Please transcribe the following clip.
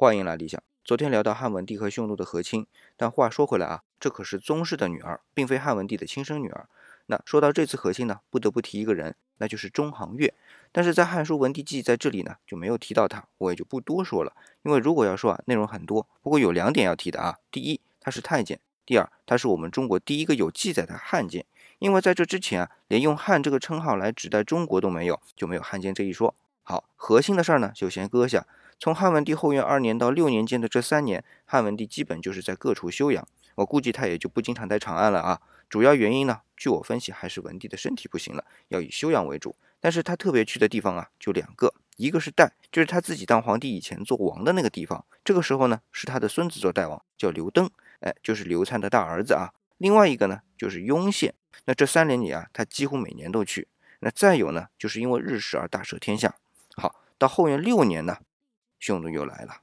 欢迎来理想。昨天聊到汉文帝和匈奴的和亲，但话说回来啊，这可是宗室的女儿，并非汉文帝的亲生女儿。那说到这次和亲呢，不得不提一个人，那就是中行月。但是在《汉书文帝纪》在这里呢就没有提到他，我也就不多说了。因为如果要说啊，内容很多。不过有两点要提的啊，第一，他是太监；第二，他是我们中国第一个有记载的汉奸。因为在这之前啊，连用汉这个称号来指代中国都没有，就没有汉奸这一说。好，核心的事儿呢，就先搁下。从汉文帝后元二年到六年间的这三年，汉文帝基本就是在各处休养。我估计他也就不经常在长安了啊。主要原因呢，据我分析，还是文帝的身体不行了，要以休养为主。但是他特别去的地方啊，就两个，一个是代，就是他自己当皇帝以前做王的那个地方。这个时候呢，是他的孙子做代王，叫刘登，哎，就是刘灿的大儿子啊。另外一个呢，就是雍县。那这三年里啊，他几乎每年都去。那再有呢，就是因为日食而大赦天下。到后元六年呢。匈奴又来了。